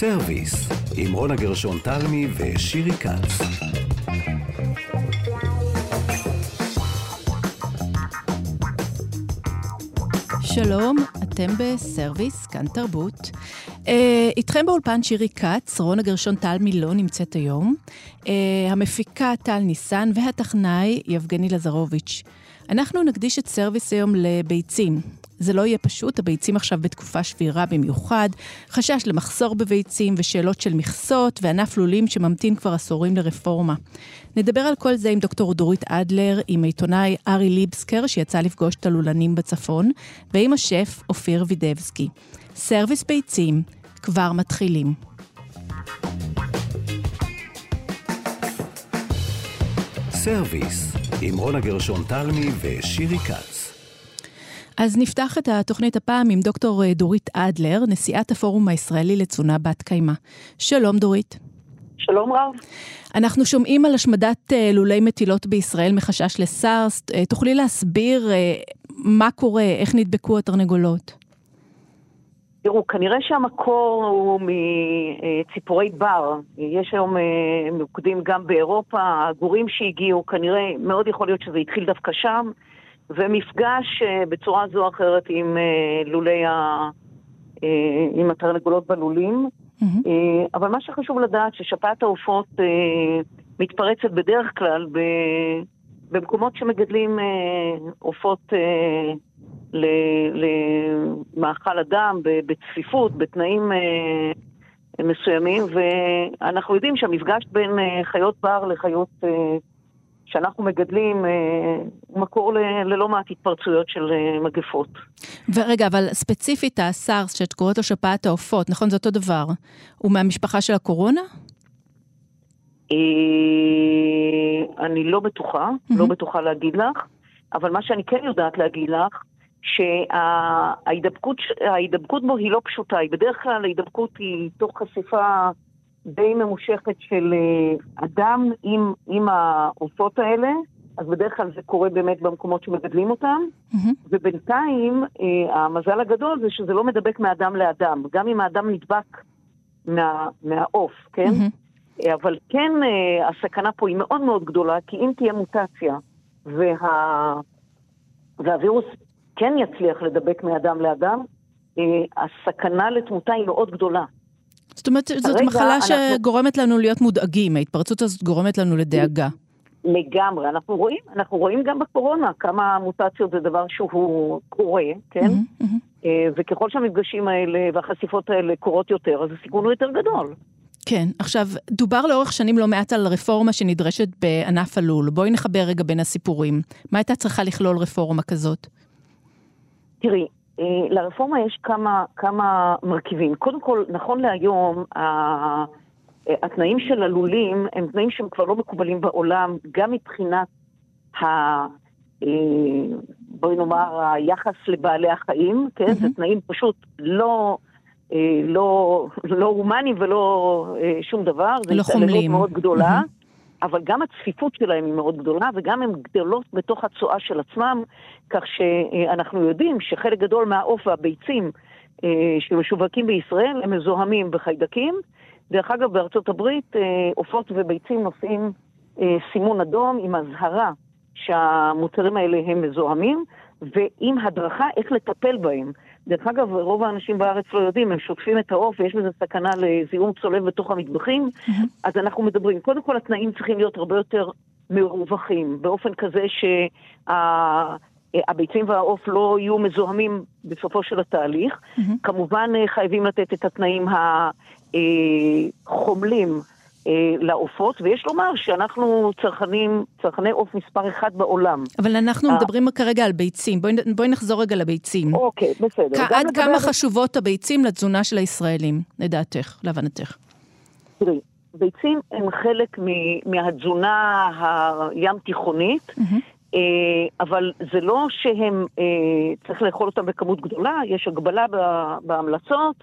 סרוויס, עם רונה גרשון תלמי ושירי כץ. שלום, אתם בסרוויס, כאן תרבות. אה, איתכם באולפן שירי כץ, רונה גרשון תלמי לא נמצאת היום. אה, המפיקה טל ניסן והטכנאי יבגני לזרוביץ'. אנחנו נקדיש את סרוויס היום לביצים. זה לא יהיה פשוט, הביצים עכשיו בתקופה שבירה במיוחד, חשש למחסור בביצים ושאלות של מכסות וענף לולים שממתין כבר עשורים לרפורמה. נדבר על כל זה עם דוקטור דורית אדלר, עם העיתונאי ארי ליבסקר שיצא לפגוש את הלולנים בצפון, ועם השף אופיר וידבסקי. סרוויס ביצים, כבר מתחילים. סרוויס, עם רונה גרשון תלמי ושירי כץ. אז נפתח את התוכנית הפעם עם דוקטור אה, דורית אדלר, נשיאת הפורום הישראלי לתזונה בת קיימא. שלום דורית. שלום רב. אנחנו שומעים על השמדת אה, לולי מטילות בישראל מחשש לסארס. אה, תוכלי להסביר מה קורה, איך נדבקו התרנגולות? תראו, כנראה שהמקור הוא מציפורי בר. יש היום מוקדים גם באירופה, הגורים שהגיעו, כנראה, מאוד יכול להיות שזה התחיל דווקא שם. ומפגש אה, בצורה זו או אחרת עם אה, לולי ה... אה, עם התרנגולות בלולים. Mm-hmm. אבל מה שחשוב לדעת ששפעת העופות מתפרצת בדרך כלל במקומות שמגדלים עופות למאכל אדם, בצפיפות, בתנאים מסוימים, ואנחנו יודעים שהמפגש בין חיות בר לחיות שאנחנו מגדלים אה, מקור ללא מעט התפרצויות של אה, מגפות. ורגע, אבל ספציפית הסארס, שאת קוראת לו שפעת העופות, נכון? זה אותו דבר. הוא מהמשפחה של הקורונה? אה, אני לא בטוחה, לא בטוחה להגיד לך, אבל מה שאני כן יודעת להגיד לך, שההידבקות בו היא לא פשוטה, היא בדרך כלל ההידבקות היא תוך חשיפה די ממושכת של אה, אדם עם, עם העופות האלה, אז בדרך כלל זה קורה באמת במקומות שמגדלים אותם, mm-hmm. ובינתיים אה, המזל הגדול זה שזה לא מדבק מאדם לאדם, גם אם האדם נדבק מה, מהעוף, כן? Mm-hmm. אבל כן הסכנה פה היא מאוד מאוד גדולה, כי אם תהיה מוטציה וה... והווירוס כן יצליח לדבק מאדם לאדם, הסכנה לתמותה היא מאוד גדולה. זאת אומרת, זאת מחלה אנחנו... שגורמת לנו להיות מודאגים, ההתפרצות הזאת גורמת לנו לדאגה. לגמרי, אנחנו רואים, אנחנו רואים גם בקורונה כמה מוטציות זה דבר שהוא קורה, כן? Mm-hmm, mm-hmm. וככל שהמפגשים האלה והחשיפות האלה קורות יותר, אז הסיכון הוא יותר גדול. כן, עכשיו, דובר לאורך שנים לא מעט על רפורמה שנדרשת בענף הלול. בואי נחבר רגע בין הסיפורים. מה הייתה צריכה לכלול רפורמה כזאת? תראי, לרפורמה יש כמה, כמה מרכיבים. קודם כל, נכון להיום, אה, התנאים של הלולים הם תנאים שהם כבר לא מקובלים בעולם, גם מבחינת ה... אה, בואי נאמר, היחס לבעלי החיים, כן? Mm-hmm. זה תנאים פשוט לא, לא, לא הומניים ולא שום דבר. לא חומלים. זו מאוד גדולה. Mm-hmm. אבל גם הצפיפות שלהם היא מאוד גדולה, וגם הן גדלות בתוך הצואה של עצמם, כך שאנחנו יודעים שחלק גדול מהעוף והביצים אה, שמשווקים בישראל הם מזוהמים בחיידקים. דרך אגב, בארצות הברית אה, עופות וביצים נושאים אה, סימון אדום עם אזהרה שהמוצרים האלה הם מזוהמים, ועם הדרכה איך לטפל בהם. דרך אגב, רוב האנשים בארץ לא יודעים, הם שוטפים את העוף ויש בזה סכנה לזיהום צולב בתוך המטבחים, mm-hmm. אז אנחנו מדברים, קודם כל התנאים צריכים להיות הרבה יותר מרווחים, באופן כזה שהביצים שה... והעוף לא יהיו מזוהמים בסופו של התהליך. Mm-hmm. כמובן אה, חייבים לתת את התנאים החומלים. אה, אה, לעופות, ויש לומר שאנחנו צרכנים, צרכני עוף מספר אחד בעולם. אבל אנחנו אה. מדברים כרגע על ביצים, בואי, בואי נחזור רגע לביצים. אוקיי, בסדר. עד כמה. חשובות הביצים לתזונה של הישראלים, לדעתך, להבנתך? תראי, ביצים הם חלק מ- מהתזונה הים תיכונית, mm-hmm. אבל זה לא שהם, צריך לאכול אותם בכמות גדולה, יש הגבלה בהמלצות.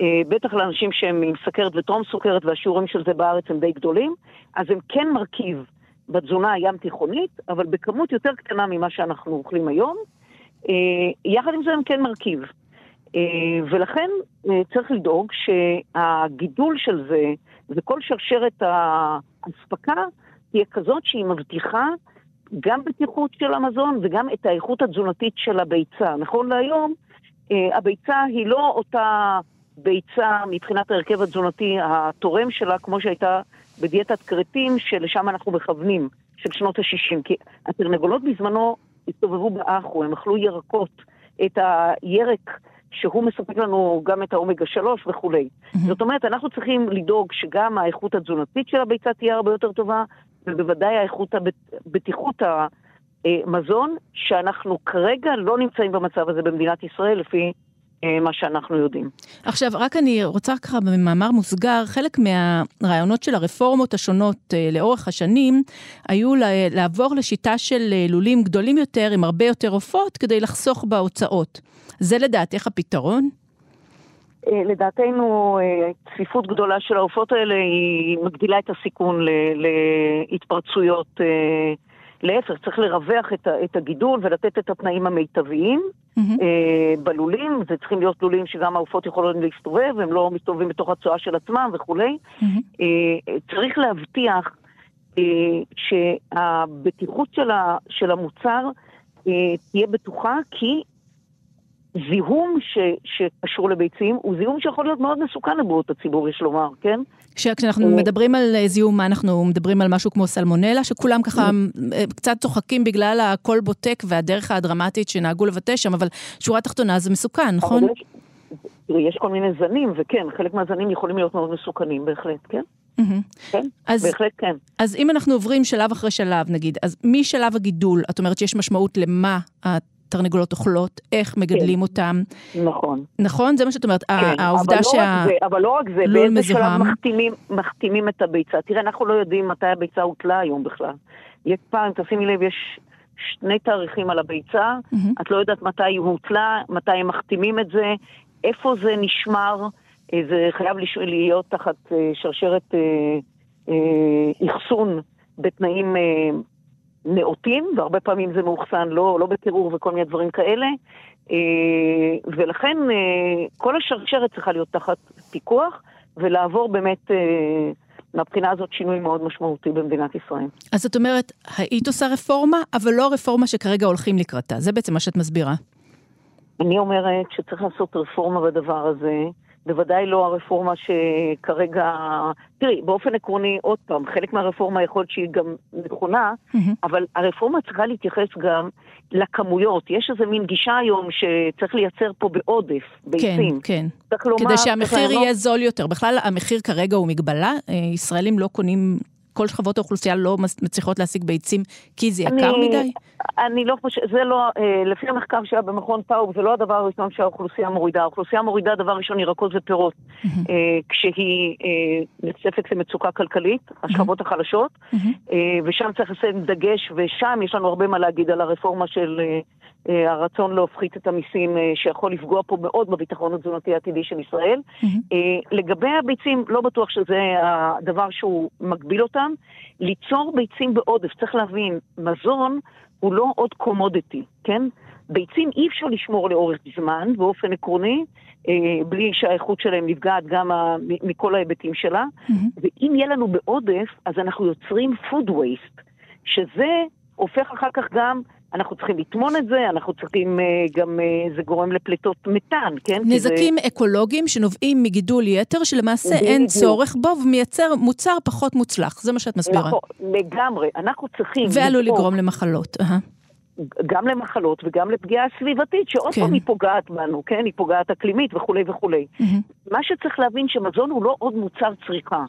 אה, בטח לאנשים שהם עם סכרת וטרום סוכרת, והשיעורים של זה בארץ הם די גדולים, אז הם כן מרכיב בתזונה הים תיכונית, אבל בכמות יותר קטנה ממה שאנחנו אוכלים היום. אה, יחד עם זה הם כן מרכיב. ולכן צריך לדאוג שהגידול של זה וכל שרשרת האספקה תהיה כזאת שהיא מבטיחה גם בטיחות של המזון וגם את האיכות התזונתית של הביצה. נכון להיום, הביצה היא לא אותה ביצה מבחינת ההרכב התזונתי התורם שלה, כמו שהייתה בדיאטת כרתים, שלשם אנחנו מכוונים, של שנות ה-60. כי התרנגולות בזמנו הסתובבו באחו, הם אכלו ירקות, את הירק שהוא מספק לנו גם את האומגה 3 וכולי. Mm-hmm. זאת אומרת, אנחנו צריכים לדאוג שגם האיכות התזונתית של הביצה תהיה הרבה יותר טובה, ובוודאי האיכות, הבטיחות המזון, שאנחנו כרגע לא נמצאים במצב הזה במדינת ישראל, לפי מה שאנחנו יודעים. עכשיו, רק אני רוצה ככה במאמר מוסגר, חלק מהרעיונות של הרפורמות השונות אה, לאורך השנים, היו לעבור לשיטה של אה, לולים גדולים יותר, עם הרבה יותר עופות, כדי לחסוך בהוצאות. זה לדעתך הפתרון? לדעתנו, צפיפות גדולה של העופות האלה היא מגדילה את הסיכון להתפרצויות להפך, צריך לרווח את, את הגידול ולתת את התנאים המיטביים mm-hmm. אה, בלולים. זה צריכים להיות לולים שגם העופות יכולות להסתובב, הם לא מסתובבים בתוך הצואה של עצמם וכולי. Mm-hmm. אה, צריך להבטיח אה, שהבטיחות של, ה, של המוצר אה, תהיה בטוחה, כי זיהום ש, שקשור לביצים הוא זיהום שיכול להיות מאוד מסוכן לבריאות הציבור, יש לומר, כן? כשאנחנו אה, מדברים על אה, זיהום, מה אנחנו מדברים על משהו כמו סלמונלה, שכולם ככה אה, קצת צוחקים בגלל הכל בוטק והדרך הדרמטית שנהגו לבטא שם, אבל שורה תחתונה זה מסוכן, נכון? יש כל מיני זנים, וכן, חלק מהזנים יכולים להיות מאוד מסוכנים, בהחלט, כן? כן, אז, בהחלט כן. אז אם אנחנו עוברים שלב אחרי שלב, נגיד, אז משלב הגידול, את אומרת שיש משמעות למה תרנגולות אוכלות, איך מגדלים כן. אותם. נכון. נכון? זה מה שאת אומרת, כן, העובדה שה... לא אבל לא רק זה, באיזה שלב מחתימים, מחתימים את הביצה. תראה, אנחנו לא יודעים מתי הביצה הוטלה היום בכלל. יש פעם, תשימי לב, יש שני תאריכים על הביצה, mm-hmm. את לא יודעת מתי היא הוטלה, מתי הם מחתימים את זה, איפה זה נשמר, אה, זה חייב להיות תחת אה, שרשרת אה, אחסון בתנאים נאותים, והרבה פעמים זה מאוחסן לא, לא בקירור וכל מיני דברים כאלה, אה, ולכן אה, כל השרשרת צריכה להיות תחת פיקוח, ולעבור באמת... אה, מהבחינה הזאת שינוי מאוד משמעותי במדינת ישראל. אז את אומרת, היית עושה רפורמה, אבל לא רפורמה שכרגע הולכים לקראתה. זה בעצם מה שאת מסבירה. אני אומרת שצריך לעשות רפורמה בדבר הזה, בוודאי לא הרפורמה שכרגע... תראי, באופן עקרוני, עוד פעם, חלק מהרפורמה יכול להיות שהיא גם נכונה, mm-hmm. אבל הרפורמה צריכה להתייחס גם לכמויות. יש איזה מין גישה היום שצריך לייצר פה בעודף ביצים. כן, כן. כדי לומר, שהמחיר יהיה. זול יותר. בכלל, המחיר כרגע הוא מגבלה. אה, ישראלים לא קונים כל שכבות האוכלוסייה לא מצליחות להשיג ביצים כי זה יקר אני, מדי? אני לא חושבת, זה לא, אה, לפי המחקר שהיה במכון פאוב, זה לא הדבר הראשון שהאוכלוסייה מורידה. האוכלוסייה מורידה דבר ראשון ירקות ופירות. אה, כשהיא אה, נחשפת למצוקה כלכלית, השכבות. החלשות, ושם צריך לשים דגש, ושם יש לנו הרבה מה להגיד על הרפורמה של... אה, אה, הרצון להפחית את המיסים אה, שיכול לפגוע פה מאוד בביטחון התזונתי העתידי של ישראל. Mm-hmm. לגבי הביצים, לא בטוח שזה הדבר שהוא מגביל אותם. ליצור ביצים בעודף, צריך להבין, מזון הוא לא עוד קומודיטי, כן? ביצים אי אפשר לשמור לאורך זמן, באופן עקרוני, בלי שהאיכות שלהם נפגעת גם מכל ההיבטים שלה. Mm-hmm. ואם יהיה לנו בעודף, אז אנחנו יוצרים food waste, שזה הופך אחר כך גם אנחנו צריכים לטמון את זה, אנחנו צריכים אה, גם, אה, זה גורם לפליטות מתאן, כן? נזקים זה... אקולוגיים שנובעים מגידול יתר, שלמעשה אין צורך בו ומייצר מוצר פחות מוצלח, זה מה שאת מסבירה. נכון, לגמרי. אנחנו צריכים... ועלול לגרום למחלות. גם למחלות וגם לפגיעה סביבתית, שעוד כן. פעם היא פוגעת בנו, כן? היא פוגעת אקלימית וכולי וכולי. Mm-hmm. מה שצריך להבין שמזון הוא לא עוד מוצר צריכה.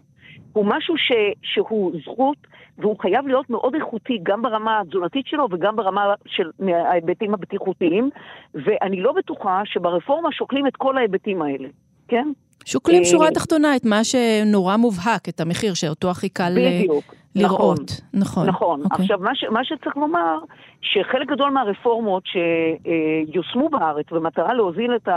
הוא משהו ש, שהוא זכות, והוא חייב להיות מאוד איכותי גם ברמה התזונתית שלו וגם ברמה של ההיבטים הבטיחותיים, ואני לא בטוחה שברפורמה שוקלים את כל ההיבטים האלה, כן? שוקלים אה, שורה תחתונה את מה שנורא מובהק, את המחיר שאותו הכי קל אה, בדיוק, לראות. נכון. נכון. נכון. Okay. אוקיי. עכשיו, מה, ש, מה שצריך לומר, שחלק גדול מהרפורמות שיושמו בארץ במטרה להוזיל את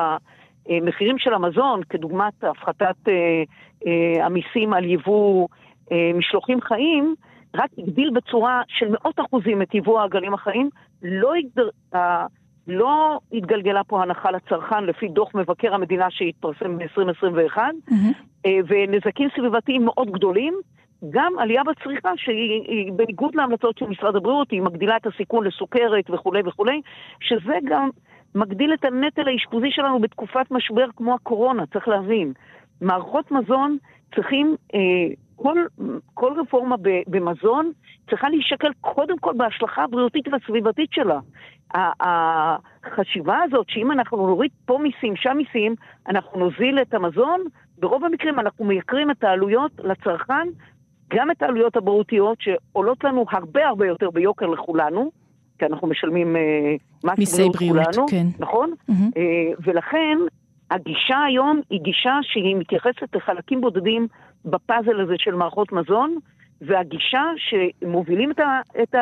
המחירים של המזון, כדוגמת הפחתת אה, המיסים על יבוא אה, משלוחים חיים, רק הגדיל בצורה של מאות אחוזים את יבוא העגלים החיים, לא הגדר... לא התגלגלה פה הנחה לצרכן לפי דוח מבקר המדינה שהתפרסם ב-2021, mm-hmm. ונזקים סביבתיים מאוד גדולים. גם עלייה בצריכה שהיא בניגוד להמלצות של משרד הבריאות, היא מגדילה את הסיכון לסוכרת וכולי וכולי, שזה גם מגדיל את הנטל האשפוזי שלנו בתקופת משבר כמו הקורונה, צריך להבין. מערכות מזון צריכים, אה, כל, כל רפורמה במזון צריכה להישקל קודם כל בהשלכה הבריאותית והסביבתית שלה. החשיבה הזאת שאם אנחנו נוריד פה מיסים, שם מיסים, אנחנו נוזיל את המזון, ברוב המקרים אנחנו מייקרים את העלויות לצרכן, גם את העלויות הבריאותיות שעולות לנו הרבה הרבה יותר ביוקר לכולנו, כי אנחנו משלמים אה, מס בריאות כולנו, כן. נכון? Mm-hmm. ולכן הגישה היום היא גישה שהיא מתייחסת לחלקים בודדים בפאזל הזה של מערכות מזון, והגישה שמובילים את, ה, את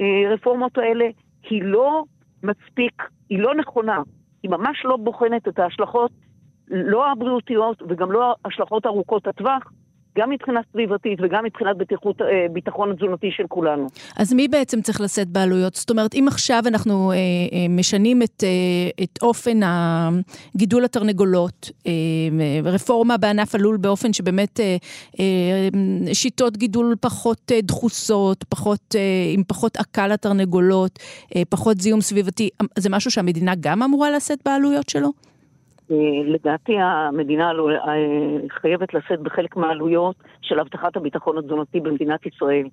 הרפורמות האלה היא לא מספיק, היא לא נכונה, היא ממש לא בוחנת את ההשלכות, לא הבריאותיות וגם לא ההשלכות ארוכות הטווח גם מבחינה סביבתית וגם מבחינת בטיחות, אה, ביטחון תזונתי של כולנו. אז מי בעצם צריך לשאת בעלויות? זאת אומרת, אם עכשיו אנחנו אה, אה, משנים את, אה, את אופן גידול התרנגולות, אה, רפורמה בענף הלול באופן שבאמת אה, אה, שיטות גידול פחות אה, דחוסות, פחות, אה, עם פחות עקה לתרנגולות, אה, פחות זיהום סביבתי, זה משהו שהמדינה גם אמורה לשאת בעלויות שלו? אה, לדעתי המדינה לא, אה, חייבת לשאת בחלק מהעלויות של הבטחת הביטחון התזונתי במדינת ישראל.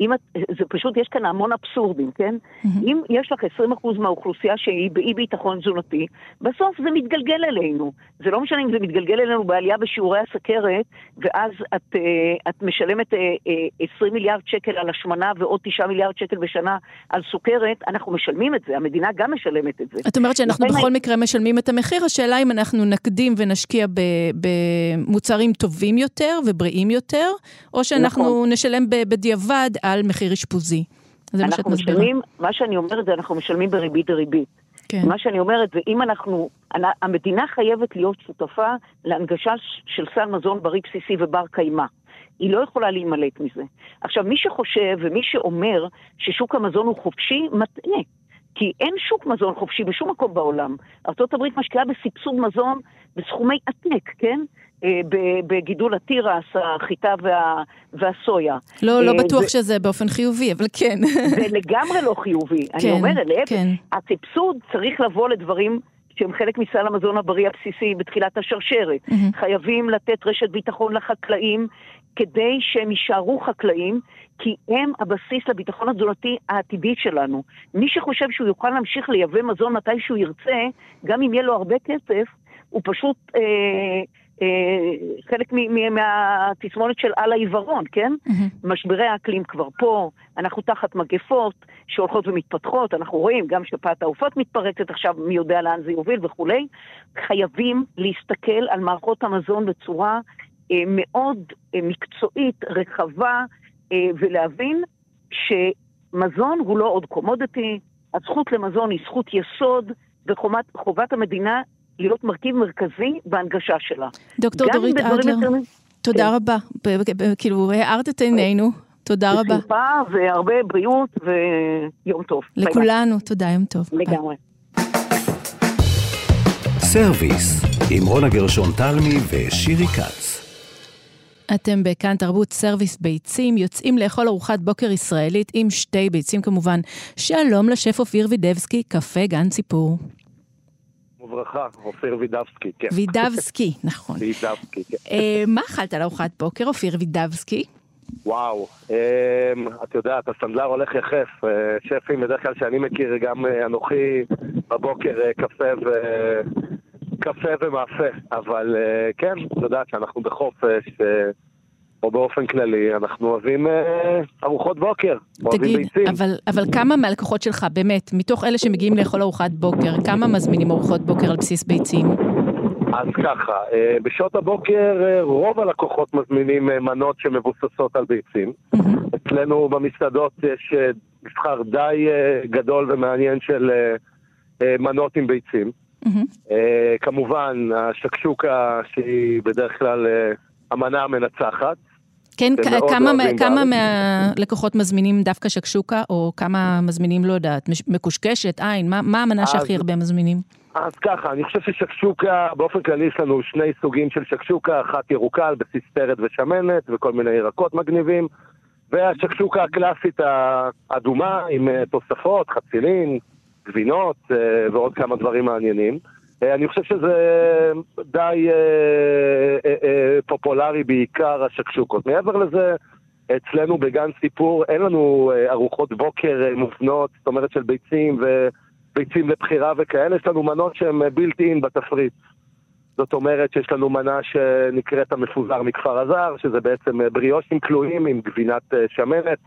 אם זה פשוט, יש כאן המון אבסורדים, כן? Mm-hmm. אם יש לך 20% מהאוכלוסייה שהיא באי ביטחון תזונתי, בסוף זה מתגלגל אלינו. זה לא משנה אם זה מתגלגל אלינו בעלייה בשיעורי הסכרת, ואז את, אה, את משלמת 20 מיליארד שקל על השמנה ועוד 9 מיליארד שקל בשנה על סוכרת, אנחנו משלמים את זה, המדינה גם משלמת את זה. את אומרת שאנחנו בכל אני... מקרה משלמים את המחיר, השאלה אם אנחנו נקדים ונשקיע במוצרים טובים יותר ובריאים יותר, או שאנחנו נכון. נשלם בדיעבד על מחיר אשפוזי. זה מה שאת מסבירה. משלמים, מה שאני אומרת זה אנחנו משלמים בריבית דריבית. כן. מה שאני אומרת זה אם אנחנו, המדינה חייבת להיות שותפה להנגשה של סל מזון בריא בסיסי ובר קיימא. היא לא יכולה להימלט מזה. עכשיו, מי שחושב ומי שאומר ששוק המזון הוא חופשי, מטעה. כי אין שוק מזון חופשי בשום מקום בעולם. ארה"ב משקיעה בסבסוד מזון בסכומי עתק, כן? אה, בגידול התירס, החיטה וה, והסויה. לא, לא אה, בטוח זה, שזה באופן חיובי, אבל כן. זה לגמרי לא חיובי. כן, אני אומרת, להפך, כן. הסבסוד צריך לבוא לדברים שהם חלק מסל המזון הבריא הבסיסי בתחילת השרשרת. Mm-hmm. חייבים לתת רשת ביטחון לחקלאים כדי שהם יישארו חקלאים, כי הם הבסיס לביטחון התזונתי העתידי שלנו. מי שחושב שהוא יוכל להמשיך לייבא מזון מתי שהוא ירצה, גם אם יהיה לו הרבה כסף, הוא פשוט אה, אה, חלק מהתסמונת של על העיוורון, כן? Mm-hmm. משברי האקלים כבר פה, אנחנו תחת מגפות שהולכות ומתפתחות, אנחנו רואים גם שפעת העופות מתפרצת עכשיו, מי יודע לאן זה יוביל וכולי. חייבים להסתכל על מערכות המזון בצורה מאוד אה, מקצועית, רחבה, אה, ולהבין שמזון הוא לא עוד קומודיטי, הזכות למזון היא זכות יסוד, וחובת המדינה להיות מרכיב מרכזי בהנגשה שלה. דוקטור דורית אדלר, תודה כן. רבה. כאילו, הארת את עינינו. תודה רבה. בשמחה והרבה בריאות ויום טוב. לכולנו, תודה, יום טוב. לגמרי. סרוויס, עם רונה גרשון תלמי ושירי כץ. אתם בכאן תרבות סרוויס ביצים, יוצאים לאכול ארוחת בוקר ישראלית עם שתי ביצים כמובן. שלום לשף אופיר וידבסקי, קפה גן ציפור. וברכה, אופיר וידבסקי, כן. וידבסקי, נכון. וידבסקי, כן. אה, מה אכלת לארוחת בוקר, אופיר וידבסקי? וואו, אמ, את יודעת, הסנדלר הולך יחף. אה, שפים בדרך כלל שאני מכיר, גם אה, אנוכי בבוקר קפה ו... קפה ומאפה, אבל כן, את יודעת שאנחנו בחופש, או באופן כללי, אנחנו אוהבים אה, ארוחות בוקר, אוהבים ביצים. אבל, אבל כמה מהלקוחות שלך, באמת, מתוך אלה שמגיעים לאכול ארוחת בוקר, כמה מזמינים ארוחות בוקר על בסיס ביצים? אז ככה, אה, בשעות הבוקר אה, רוב הלקוחות מזמינים אה, מנות שמבוססות על ביצים. אצלנו במסעדות יש אה, מבחר די אה, גדול ומעניין של אה, אה, מנות עם ביצים. Mm-hmm. אה, כמובן, השקשוקה שהיא בדרך כלל אה, המנה המנצחת. כן, כמה, אוהבים כמה. מהלקוחות מזמינים דווקא שקשוקה, או כמה מזמינים, לא יודעת, מקושקשת, עין, מה, מה המנה שהכי הרבה מזמינים? אז ככה, אני חושב ששקשוקה, באופן כללי יש לנו שני סוגים של שקשוקה, אחת ירוקה על בסיס פרד ושמנת וכל מיני ירקות מגניבים, והשקשוקה הקלאסית האדומה עם אה, תוספות, חצילין, גבינות אה, ועוד כמה דברים מעניינים. אה, אני חושב שזה די אה, פופולרי בעיקר השקשוקות. מעבר לזה, אצלנו בגן סיפור אין לנו ארוחות בוקר מובנות, זאת אומרת של ביצים וביצים לבחירה וכאלה, יש לנו מנות שהן בילט אין בתפריט. זאת אומרת שיש לנו מנה שנקראת המפוזר מכפר הזר, שזה בעצם בריאושים כלואים עם גבינת שמנת,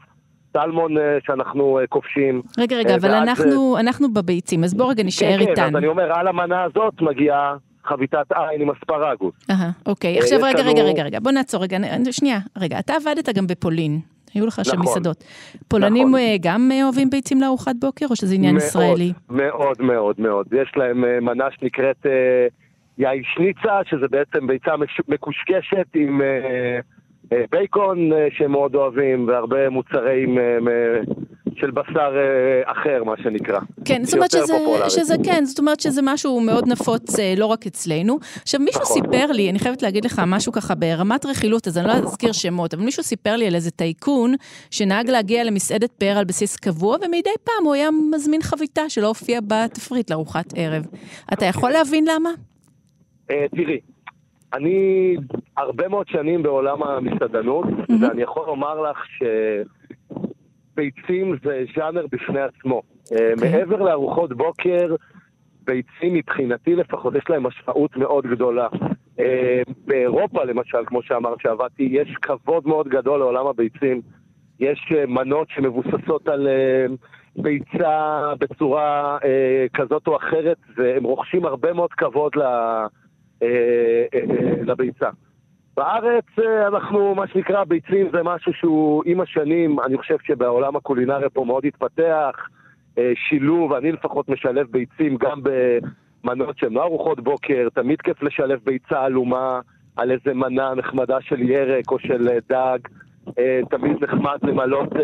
סלמון אה, שאנחנו אה, כובשים. רגע, רגע, אה, אבל ואז, אנחנו, אנחנו בביצים, אז בוא רגע נישאר כן, כן, איתן. אז אני אומר, על המנה הזאת מגיעה חביתת עין עם אספרגוס. אהה, אוקיי, עכשיו רגע, לנו- רגע, רגע, רגע, בוא נעצור רגע, שנייה, רגע, אתה עבדת גם בפולין, היו לך שם נכון. מסעדות. פולנים נכון. גם אוהבים ביצים לארוחת בוקר, או שזה עניין מאוד, ישראלי? מאוד מאוד מאוד. יש להם מנה שנקראת יאי שניצה, שזה בעצם ביצה מקושקשת עם בייקון אה, שהם מאוד אוהבים, והרבה מוצרים אה, של בשר אה, אחר, מה שנקרא. כן, זאת אומרת שזה. שזה כן, זאת אומרת שזה משהו מאוד נפוץ אה, לא רק אצלנו. עכשיו מישהו נכון. סיפר לי, אני חייבת להגיד לך משהו ככה ברמת רכילות, אז אני לא אזכיר שמות, אבל מישהו סיפר לי על איזה טייקון שנהג להגיע למסעדת פאר על בסיס קבוע, ומדי פעם הוא היה מזמין חביתה שלא הופיעה בתפריט לארוחת ערב. אתה יכול להבין למה? אה, תראי, אני הרבה מאוד שנים בעולם המסעדנות, ואני יכול לומר לך שביצים זה ז'אנר בפני עצמו. אה, אוקיי. מעבר לארוחות בוקר, ביצים מבחינתי לפחות יש להם משמעות מאוד גדולה. אה, באירופה למשל, כמו שאמרת שעבדתי, יש כבוד מאוד גדול לעולם הביצים. יש אה, מנות שמבוססות על ביצה בצורה כזאת או אחרת, והם רוכשים הרבה מאוד כבוד ל... אה, לביצה. בארץ אה, אנחנו, מה שנקרא, ביצים זה משהו שהוא עם השנים, אני חושב שבעולם הקולינריה פה מאוד התפתח, אה, שילוב, אני לפחות משלב ביצים גם במנות שהן לא ארוחות בוקר, תמיד כיף לשלב ביצה עלומה על איזה מנה נחמדה של ירק או של אה, דג, אה, תמיד נחמד למלות אה,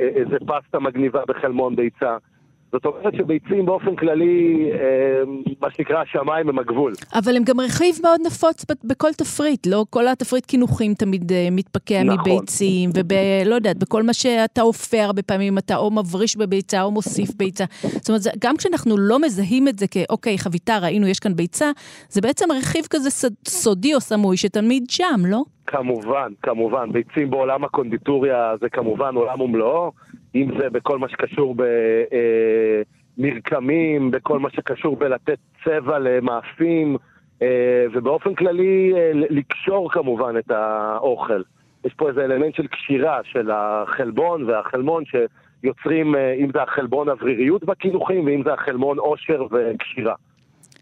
אה, איזה פסטה מגניבה בחלמון ביצה. זאת אומרת שביצים באופן כללי, אה, מה שנקרא, השמיים הם הגבול. אבל הם גם רכיב מאוד נפוץ בכל תפריט, לא כל התפריט קינוחים תמיד אה, מתפקע נכון. מביצים, ולא יודעת, בכל מה שאתה אופה הרבה פעמים אתה או מבריש בביצה או מוסיף ביצה. זאת אומרת, זה- גם כשאנחנו לא מזהים את זה כאוקיי, חביתה, ראינו, יש כאן ביצה, זה בעצם רכיב כזה ס- סודי או סמוי שתמיד שם, לא? כמובן, כמובן. ביצים בעולם הקונדיטוריה זה כמובן עולם ומלואו, אם זה בכל מה שקשור במרקמים, בכל מה שקשור בלתת צבע למאפים, אה, ובאופן כללי אה, לקשור כמובן את האוכל. יש פה איזה אלמנט של קשירה של החלבון והחלמון שיוצרים, אה, אם זה החלבון אווריריות בקינוחים, ואם זה החלמון עושר וקשירה.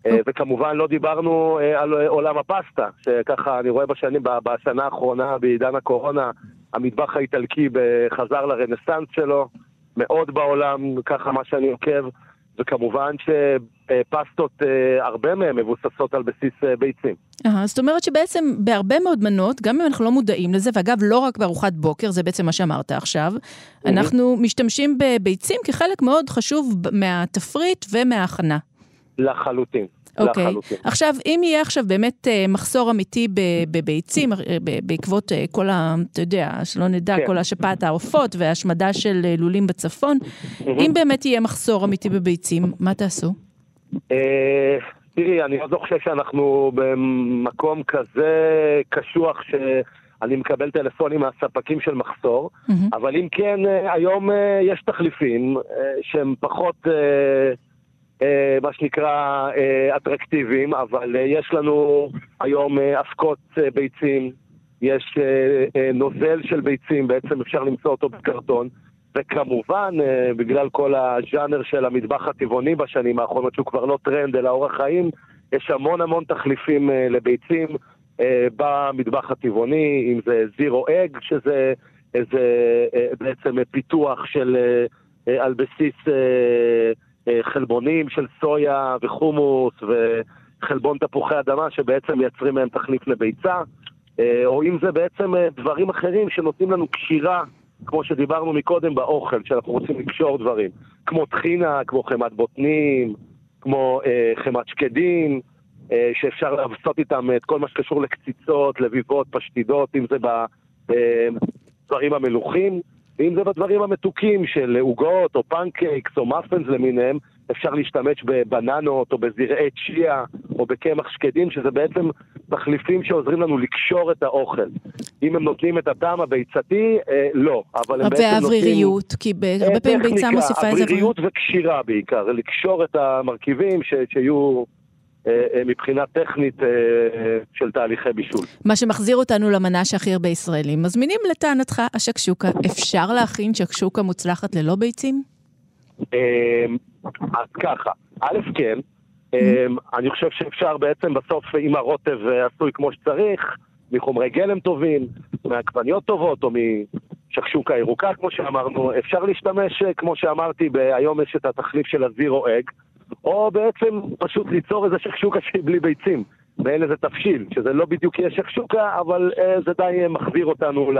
אה, וכמובן לא דיברנו אה, על אה, עולם הפסטה, שככה אני רואה בשנים, בשנה האחרונה, בעידן הקורונה, המטבח האיטלקי חזר לרנסאנס שלו, מאוד בעולם, ככה מה שאני עוקב, וכמובן שפסטות, אה, הרבה מהן מבוססות על בסיס אה, ביצים. אה, זאת אומרת שבעצם בהרבה מאוד מנות, גם אם אנחנו לא מודעים לזה, ואגב, לא רק בארוחת בוקר, זה בעצם מה שאמרת עכשיו, אנחנו משתמשים בביצים כחלק מאוד חשוב מהתפריט ומההכנה. לחלוטין. אוקיי. לחלוטין. עכשיו, אם יהיה עכשיו באמת אה, מחסור אמיתי בביצים, אה, בעקבות אה, כל ה... אתה יודע, שלא נדע, כן. כל השפעת העופות והשמדה של לולים בצפון, אם באמת יהיה מחסור אמיתי בביצים, מה תעשו? תראי, אני עוד לא חושב שאנחנו במקום כזה קשוח שאני מקבל טלפונים מהספקים של מחסור, מהמם. אבל אם כן, היום יש תחליפים שהם פחות, מה שנקרא, אה, אטרקטיביים, אבל אה, יש לנו היום אה, אבקות אה, ביצים, יש אה, אה, נוזל של ביצים, בעצם אפשר למצוא אותו בקרטון. וכמובן, אה, בגלל כל הז'אנר של המטבח הטבעוני בשנים האחרונות, שהוא כבר לא טרנד אלא אורח חיים, יש המון המון תחליפים אה, לביצים אה, במטבח הטבעוני, אם זה Zero Egg, שזה איזה אה, בעצם פיתוח של, אה, אה, על בסיס אה, אה, חלבונים של סויה וחומוס וחלבון תפוחי אדמה, שבעצם מייצרים מהם תחליף לביצה. אה, או אם זה בעצם אה, דברים אחרים שנותנים לנו קשירה, כמו שדיברנו מקודם באוכל, שאנחנו רוצים לקשור דברים, כמו טחינה, כמו חמת בוטנים, כמו אה, חמת שקדים, אה, שאפשר לעשות איתם את כל מה שקשור לקציצות, לביבות, פשטידות, אם זה בדברים אה, המלוכים, ואם זה בדברים המתוקים של עוגות או פנקייקס או מאפנס למיניהם, אפשר להשתמש בבננות או בזרעי צ'יה או בקמח שקדים, שזה בעצם תחליפים שעוזרים לנו לקשור את האוכל. אם הם נותנים את הטעם הביצתי, אה, לא. אבל הם בעצם נותנים... והאוויריות, כי הרבה פעמים ביצה מוסיפה איזה... אוויריות וקשירה בעיקר, לקשור את המרכיבים ש, שיהיו... אה, אה, מבחינה טכנית אה, של תהליכי בישול. מה שמחזיר אותנו למנה שהכי הרבה ישראלים מזמינים לטענתך השקשוקה. אפשר להכין שקשוקה מוצלחת ללא ביצים? אז ככה, א', כן. אני חושב שאפשר בעצם בסוף, אם הרוטב עשוי כמו שצריך, מחומרי גלם טובים, מעגבניות טובות, או משקשוקה ירוקה, כמו שאמרנו, אפשר להשתמש, כמו שאמרתי, היום יש את התחליף של הזירו אג, או בעצם פשוט ליצור איזה שקשוקה שהיא בלי ביצים, ואין לזה תבשיל, שזה לא בדיוק יהיה שקשוקה, אבל אה, זה די מחזיר אותנו ל...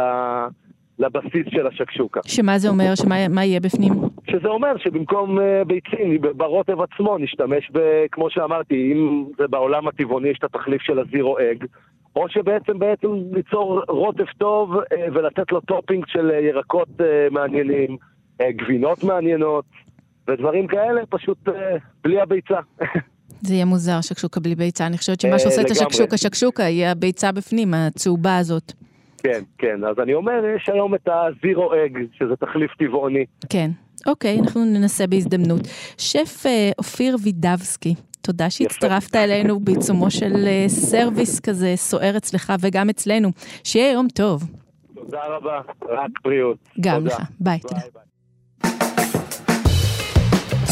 לבסיס של השקשוקה. שמה זה אומר? שמה יהיה בפנים? שזה אומר שבמקום uh, ביצים, ברוטב עצמו נשתמש ב... כמו שאמרתי, אם זה בעולם הטבעוני יש את התחליף של ה Zero Egg, או שבעצם בעצם ליצור רוטב טוב אה, ולתת לו טופינג של ירקות מעניינים, גבינות מעניינות, ודברים כאלה, פשוט אה, בלי הביצה. זה יהיה מוזר, שקשוקה בלי ביצה. אני חושבת שמה שעושה את השקשוקה שקשוקה יהיה הביצה בפנים, הצהובה הזאת. כן, כן. אז אני אומר, יש היום את ה Zero Egg, שזה תחליף טבעוני. כן. אוקיי, אנחנו ננסה בהזדמנות. שף אה, אופיר וידבסקי, תודה שהצטרפת אלינו בעיצומו של אה, סרוויס כזה סוער אצלך וגם אצלנו. שיהיה יום טוב. תודה רבה, רק בריאות. גם תודה. לך, ביי, תודה. ביי.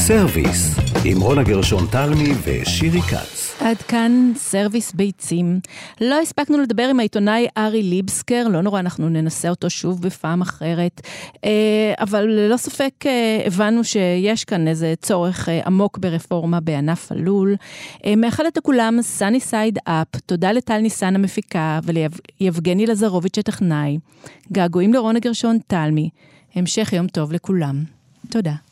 סרוויס, עם רונה גרשון תלמי ושירי כץ. עד כאן סרוויס ביצים. לא הספקנו לדבר עם העיתונאי ארי ליבסקר, לא נורא, אנחנו ננסה אותו שוב בפעם אחרת. אה, אבל ללא ספק אה, הבנו שיש כאן איזה צורך אה, עמוק ברפורמה בענף הלול. מאחלת לכולם, sunny side up, תודה לטל ניסן המפיקה וליבגני לזרוביץ' הטכנאי. געגועים לרונה גרשון תלמי. המשך יום טוב לכולם. תודה.